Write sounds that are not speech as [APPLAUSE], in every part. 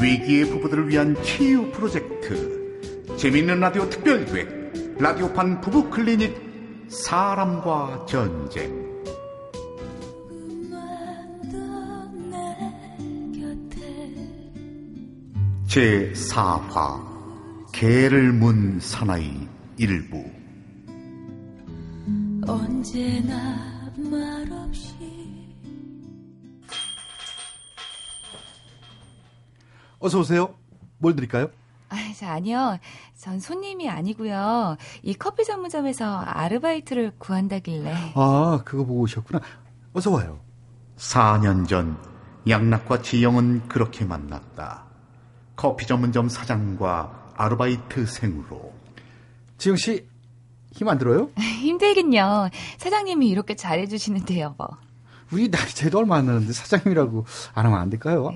위기의 부부들을 위한 치유 프로젝트. 재미있는 라디오 특별기획 라디오판 부부 클리닉 사람과 전쟁. 제4화 개를 문 사나이 일부 언제나 말없이 어서 오세요. 뭘 드릴까요? 아, 아니요. 전 손님이 아니고요. 이 커피 전문점에서 아르바이트를 구한다길래. 아, 그거 보고 오셨구나. 어서 와요. 4년 전 양락과 지영은 그렇게 만났다. 커피 전문점 사장과 아르바이트생으로. 지영 씨, 힘 안 들어요? [LAUGHS] 힘들긴요. 사장님이 이렇게 잘해주시는데요, 뭐. 우리 나이 차이도 얼마 안 나는데 사장님이라고 안 하면 안 될까요?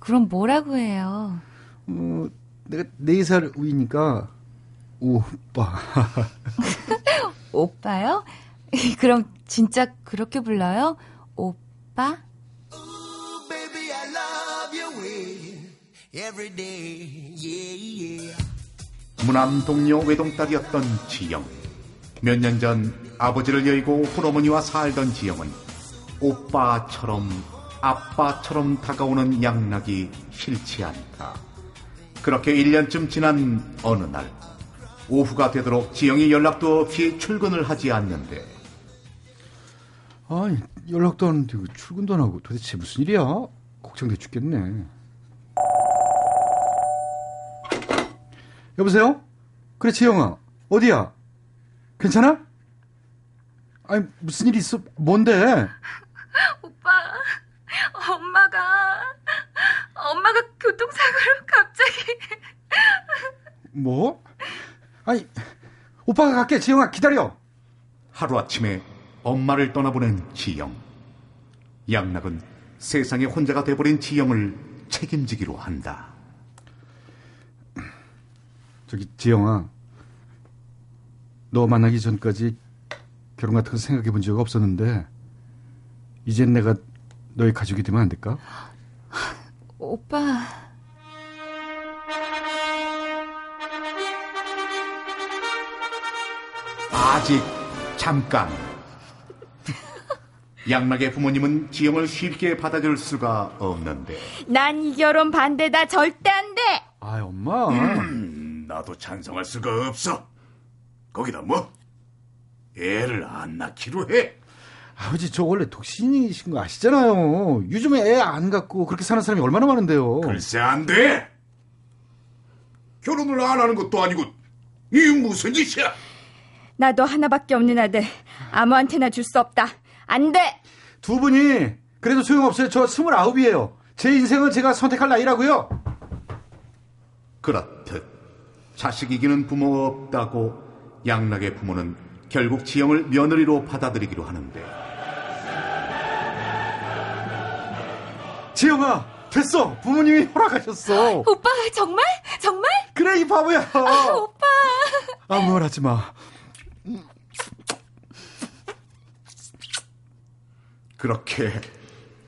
그럼 뭐라고 해요? 어, 내가 네살 위니까 오빠. [LAUGHS] 오빠요? [LAUGHS] 그럼 진짜 그렇게 불러요? 오빠? 무남 동료 외동딸이었던 지영. 몇 년 전 아버지를 여의고 홀어머니와 살던 지영은 오빠처럼 아빠처럼 다가오는 양락이 싫지 않다. 그렇게 1년쯤 지난 어느 날 오후가 되도록 지영이 연락도 없이 출근을 하지 않는데 아니 연락도 안 되고 출근도 안 하고 도대체 무슨 일이야? 걱정돼 죽겠네. 여보세요? 그래 지영아 어디야? 괜찮아? 아니 무슨 일 있어? 뭔데? 오빠 엄마가 엄마가 교통사고로 갑자기 뭐? 아니 오빠가 갈게 지영아 기다려 하루아침에 엄마를 떠나보낸 지영 양락은 세상에 혼자가 돼버린 지영을 책임지기로 한다 저기 지영아. 너 만나기 전까지 결혼 같은 거 생각해 본 적 없었는데 이젠 내가 너의 가족이 되면 안 될까? 오빠. 아직 잠깐. 양락의 부모님은 지영을 쉽게 받아줄 수가 없는데. 난 이 결혼 반대다. 절대 안 돼. 아 엄마. 음, 나도 찬성할 수가 없어. 거기다 뭐? 애를 안 낳기로 해. 아버지 저 원래 독신이신 거 아시잖아요. 요즘에 애 안 갖고 그렇게 사는 사람이 얼마나 많은데요. 글쎄 안 돼. 결혼을 안 하는 것도 아니고 이 무슨 짓이야? 나도 하나밖에 없는 아들. 아무한테나 줄 수 없다. 안 돼! 두 분이 그래도 소용없어요. 저 스물아홉이에요. 제 인생은 제가 선택할 나이라고요. 그렇듯 자식 이기는 부모 없다고 양락의 부모는 결국 지영을 며느리로 받아들이기로 하는데. 지영아 됐어. 부모님이 허락하셨어. 오빠 정말? 정말? 그래 이 바보야. 오빠. 아무 말 하지 마. 그렇게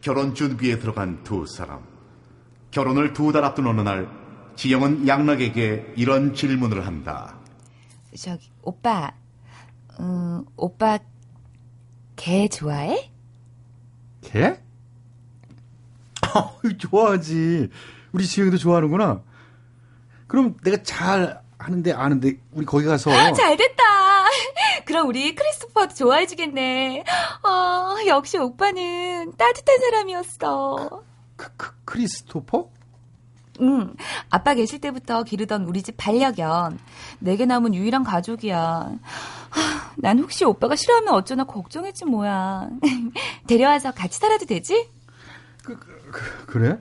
결혼 준비에 들어간 두 사람. 결혼을 두 달 앞둔 어느 날 지영은 양락에게 이런 질문을 한다 저기 오빠 음, 오빠 개 좋아해? 개? [LAUGHS] 좋아하지. 우리 지영이도 좋아하는구나. 그럼 내가 잘 하는데 아는데 우리 거기 가서 잘 됐다. [LAUGHS] 그럼 우리 크리스토퍼도 좋아해 주겠네. 어, 역시 오빠는 따뜻한 사람이었어. 크, 크, 크리스토퍼? 응. 아빠 계실 때부터 기르던 우리 집 반려견. 내게 남은 유일한 가족이야. 하, 난 혹시 오빠가 싫어하면 어쩌나 걱정했지 뭐야. [LAUGHS] 데려와서 같이 살아도 되지? 그, 그, 그래?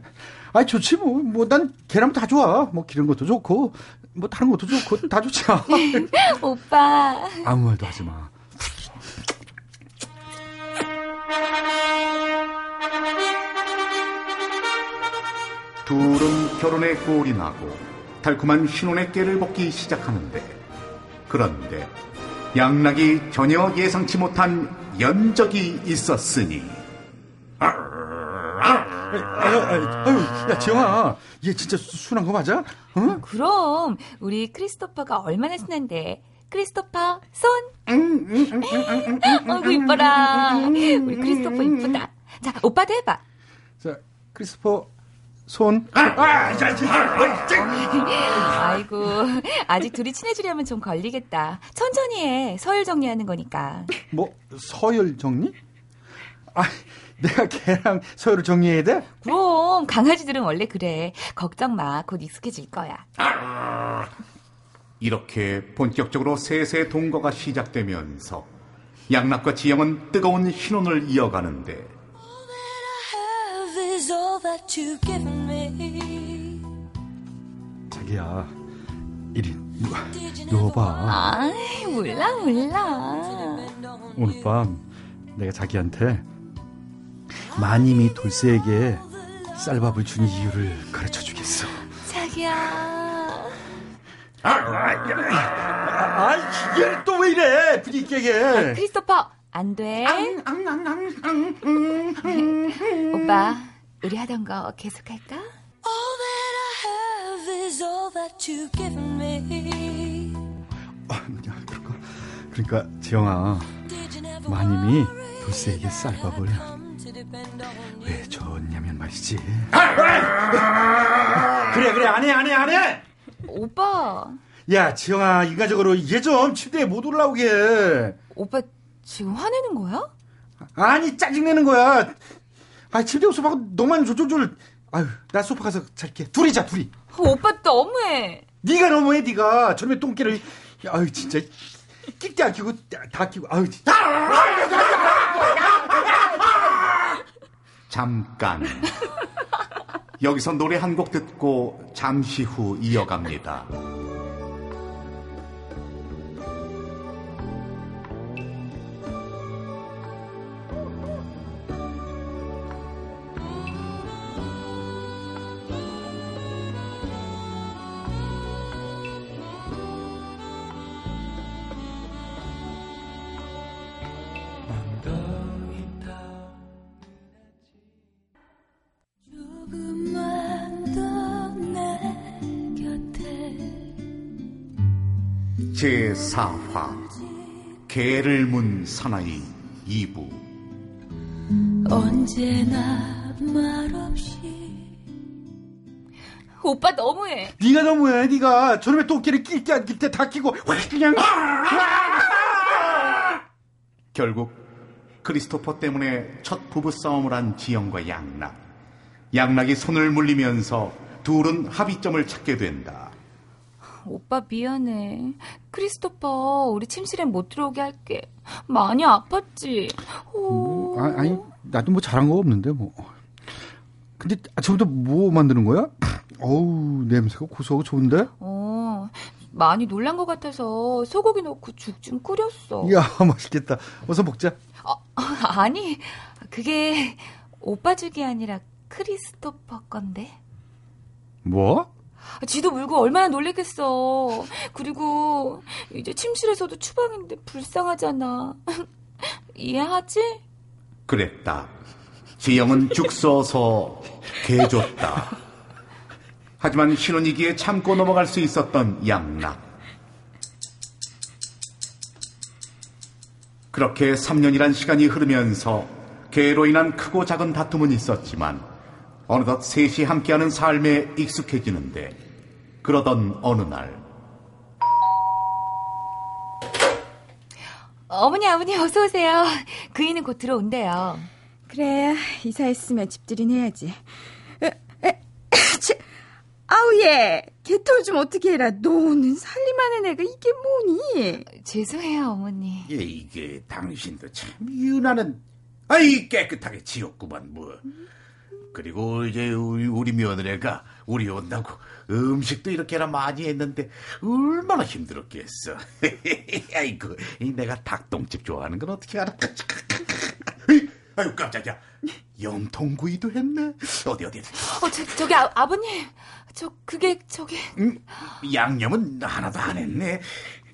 아니 좋지 뭐. 뭐난 걔랑 다 좋아. 뭐 기른 것도 좋고 뭐 다른 것도 좋고 다 좋지. [LAUGHS] 오빠. 아무 말도 하지 마. 둘은 결혼에 꼴이 나고 달콤한 신혼의 깨를 벗기 시작하는데 그런데 양락이 전혀 예상치 못한 연적이 있었으니 아유, 아유, 아유, 야, 지영아, 얘 진짜 수- 순한 거 맞아? 어? 그럼 우리 크리스토퍼가 얼마나 순한데. 크리스토퍼 손. 어이구 이뻐라. 우리 크리스토퍼 이쁘다. 자 오빠도 해봐. 자, 크리스토퍼 손. 아이고 아직 둘이 친해지려면 좀 걸리겠다. 천천히 해. 서열 정리하는 거니까. 뭐 서열 정리? 아, 내가 걔랑 서열을 정리해야 돼? 그럼 강아지들은 원래 그래. 걱정 마. 곧 익숙해질 거야. 이렇게 본격적으로 세세 동거가 시작되면서 양락과 지영은 뜨거운 신혼을 이어가는데 is all that you've given me. 자기야, 이리 누가 누워 봐. 아 몰라 몰라. 오늘 밤 내가 자기한테 마님이 돌쇠에게 쌀밥을 준 이유를 가르쳐 주겠어. 자기야. 아, 이게 또왜 이래? 분위기 깨게. 크리스토퍼 안 돼. 오빠 우리 하던 거 계속할까? All that I have is all that you've given me. 아, 야, 그럴까? 그러니까 지영아, 마님이 돌쇠에게 쌀밥을 왜 줬냐면 말이지. 그래 그래 안 해 안 해 안해. 오빠 야 지영아 인간적으로 얘 좀 침대에 못 올라오게. 오빠 지금 화내는 거야? 아니 짜증내는 거야. 아 침대 소파가 너만 졸졸졸. 아유 나 소파 가서 잘게. 둘이 자 둘이. 오빠 너무해. 네가 너무해 네가 저놈의 똥개를. 아유 진짜 끼때 안 끼고 다 끼고. 아유 진짜. 잠깐 여기서 노래 한 곡 듣고 잠시 후 이어갑니다. 제4화 개를 문 사나이 2부 언제나 말없이 오빠 너무해. 네가 너무해 네가 저놈의 똥개를 낄 때 안 낄 때 다 끼고 확 그냥. 결국 크리스토퍼 때문에 첫 부부싸움을 한 지영과 양락 양락이 손을 물리면서 둘은 합의점을 찾게 된다. 오빠 미안해. 크리스토퍼 우리 침실에 못 들어오게 할게. 많이 아팠지. 오. 아, 아니 나도 뭐 잘한 거 없는데 뭐. 근데 아침부터 뭐 만드는 거야? 어우 냄새가 고소하고 좋은데? 어, 많이 놀란 것 같아서 소고기 넣고 죽 좀 끓였어. 이야 [LAUGHS] 맛있겠다. 어서 먹자. [LAUGHS] 아니, 그게 오빠 죽이 아니라 크리스토퍼 건데. 뭐? 지도 물고 얼마나 놀랬겠어. 그리고 이제 침실에서도 추방인데 불쌍하잖아. [LAUGHS] 이해하지? 그랬다. 지영은 죽 써서 개 줬다. 하지만 신혼이기에 참고 넘어갈 수 있었던 양락. 그렇게 3년이란 시간이 흐르면서 개로 인한 크고 작은 다툼은 있었지만 어느덧 셋이 함께하는 삶에 익숙해지는데 그러던 어느 날 어머니, 아버님, 어서 오세요. 그이는 곧 들어온대요. 그래 이사했으면 집들이는 해야지. 에, 에, [LAUGHS] 치, 아우 얘 개털 좀 어떻게 해라. 너는 살림하는 애가 이게 뭐니? 죄송해요, 어머니. 예, 이게 당신도 참 유난은 아이 깨끗하게 지었구만 뭐. 그리고 이제 우리, 우리 며느리가 우리 온다고 음식도 이렇게나 많이 했는데 얼마나 힘들었겠어. [LAUGHS] 아이고 이 내가 닭똥집 좋아하는 건 어떻게 알아? 아유 깜짝이야. 염통구이도 했네. 어디 어디. 어, 저, 저기 아, 아버님. 저 그게 저기 음, 양념은 하나도 안 했네.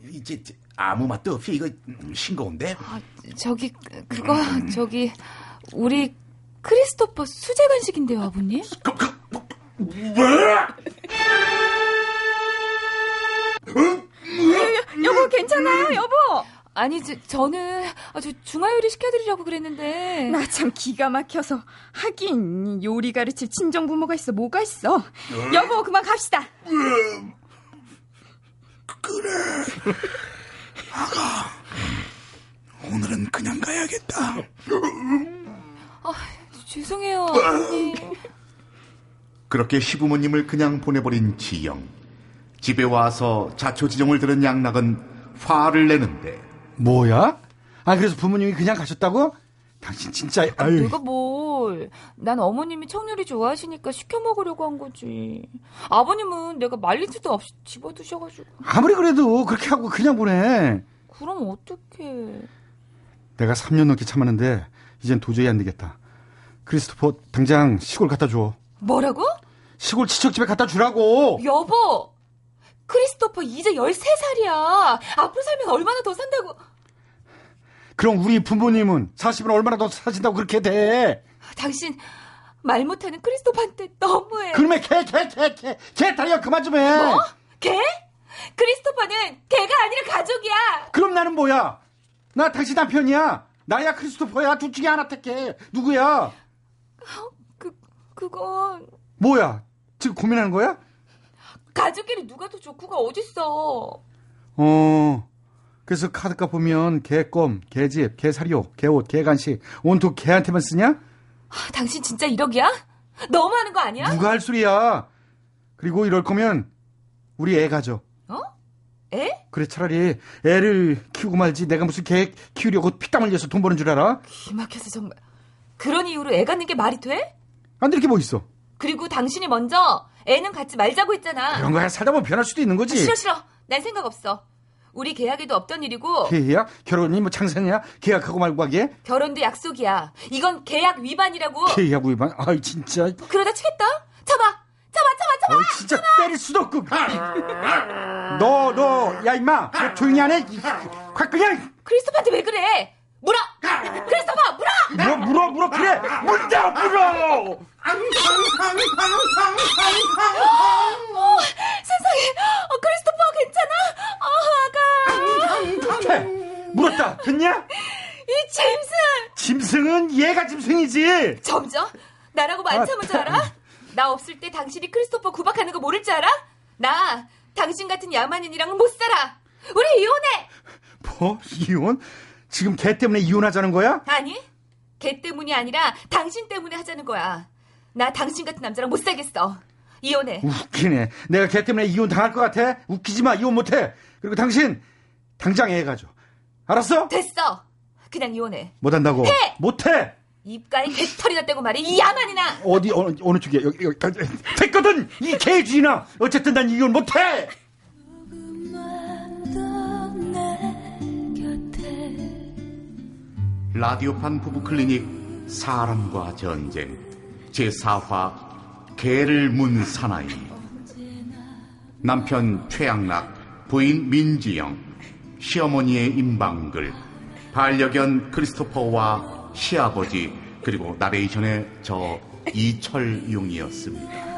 이제 저- 아무 맛도 없이 이거 음, 싱거운데? 아, 저기 그- 그거 저기 우리 크리스토퍼 수제 간식인데요, 아버님. 그, 그, 뭐? 여보 괜찮아요? 여보! 아니 저, 저는 아, 저 중화 요리 시켜드리려고 그랬는데. 나 참 기가 막혀서 하긴 요리 가르칠 친정 부모가 있어 뭐가 있어? 여보 그만 갑시다. 오늘은 그냥 가야겠다. 죄송해요, 아버님. 그렇게 시부모님을 그냥 보내버린 지영. 집에 와서 자초지종을 들은 양락은 화를 내는데 뭐야? 아 그래서 부모님이 그냥 가셨다고? 당신 진짜 아유. 내가 뭘? 난 어머님이 청요리 좋아하시니까 시켜 먹으려고 한 거지. 아버님은 내가 말릴 수도 없이 집어드셔가지고. 아무리 그래도 그렇게 하고 그냥 보내. 그럼 어떡해. 내가 3년 넘게 참았는데 이젠 도저히 안 되겠다. 크리스토퍼 당장 시골 갖다 줘. 뭐라고? 시골 지척집에 갖다 주라고. 여보! 크리스토퍼 이제 13살이야. 앞으로 살면 얼마나 더 산다고. 그럼 우리 부모님은 40은 얼마나 더 사신다고 그렇게 돼? 당신 말 못하는 크리스토퍼한테 너무해. 그러면 개, 개, 개, 개, 개 타령 그만 좀 해. 뭐? 개? 크리스토퍼는 개가 아니라 가족이야. 그럼 나는 뭐야? 나 당신 남편이야. 나야 크리스토퍼야. 둘 중에 하나 택해. 누구야? 그 그건 뭐야? 지금 고민하는 거야? 가족끼리 누가 더 좋고가 어딨어. 어. 그래서 카드 값 보면 개껌, 개집, 개사료, 개옷, 개간식 온통 개한테만 쓰냐? 아, 당신 진짜 1억이야? 너무 하는 거 아니야? 누가 할 소리야? 그리고 이럴 거면 우리 애 가져. 어? 애? 그래 차라리 애를 키우고 말지 내가 무슨 개 키우려고 피땀 흘려서 돈 버는 줄 알아? 기막혀서 정말. 그런 이유로 애 갖는 게 말이 돼? 안될게뭐 있어? 그리고 당신이 먼저 애는 갖지 말자고 했잖아. 그런 거야 살다 보면 변할 수도 있는 거지. 싫어 싫어. 난 생각 없어. 우리 계약에도 없던 일이고 계약? 결혼이 뭐 창세냐? 계약하고 말고 하게? 결혼도 약속이야. 이건 계약 위반이라고. 계약 위반? 아이 진짜. 그러다 치겠다. 잡아. 잡아 잡아 잡아. 어이, 진짜 때릴 수도 없고. 너, 너, 야, 임마. 너 조용히 안 해? 이, 확 그냥. 크리스토퍼한테 왜 그래? 물어. 크리스토퍼 물어. 물어, 물어, 물어, 그래. 물다, 물어. 어, 세상에. 어, 크리스토퍼 괜찮아? 어, 아가. 해. 물었다. 됐냐? 이 짐승. 짐승은 얘가 짐승이지. 점점 나라고 안 참은 줄 알아? 나 없을 때 당신이 크리스토퍼 구박하는 거 모를 줄 알아? 나 당신 같은 야만인이랑은 못 살아. 우리 이혼해. 뭐? 이혼? 지금 걔 때문에 이혼하자는 거야? 아니, 걔 때문이 아니라 당신 때문에 하자는 거야. 나 당신 같은 남자랑 못 살겠어. 이혼해. 웃기네. 내가 걔 때문에 이혼 당할 것 같아? 웃기지 마. 이혼 못해. 그리고 당신 당장 애 가져. 알았어? 됐어. 그냥 이혼해. 못한다고. 해! 못해. 입가에 개털이 났다고 말해. 이 야만이나. 어디 어느 어느 쪽이야? 여기 여기 됐거든. 이 개주인아. 어쨌든 난 이혼 못해. 라디오판 부부 클리닉 사람과 전쟁 제4화 개를 문 사나이 남편 최양락 부인 민지영 시어머니의 임방글 반려견 크리스토퍼와 시아버지 그리고 나레이션의 저 이철용이었습니다.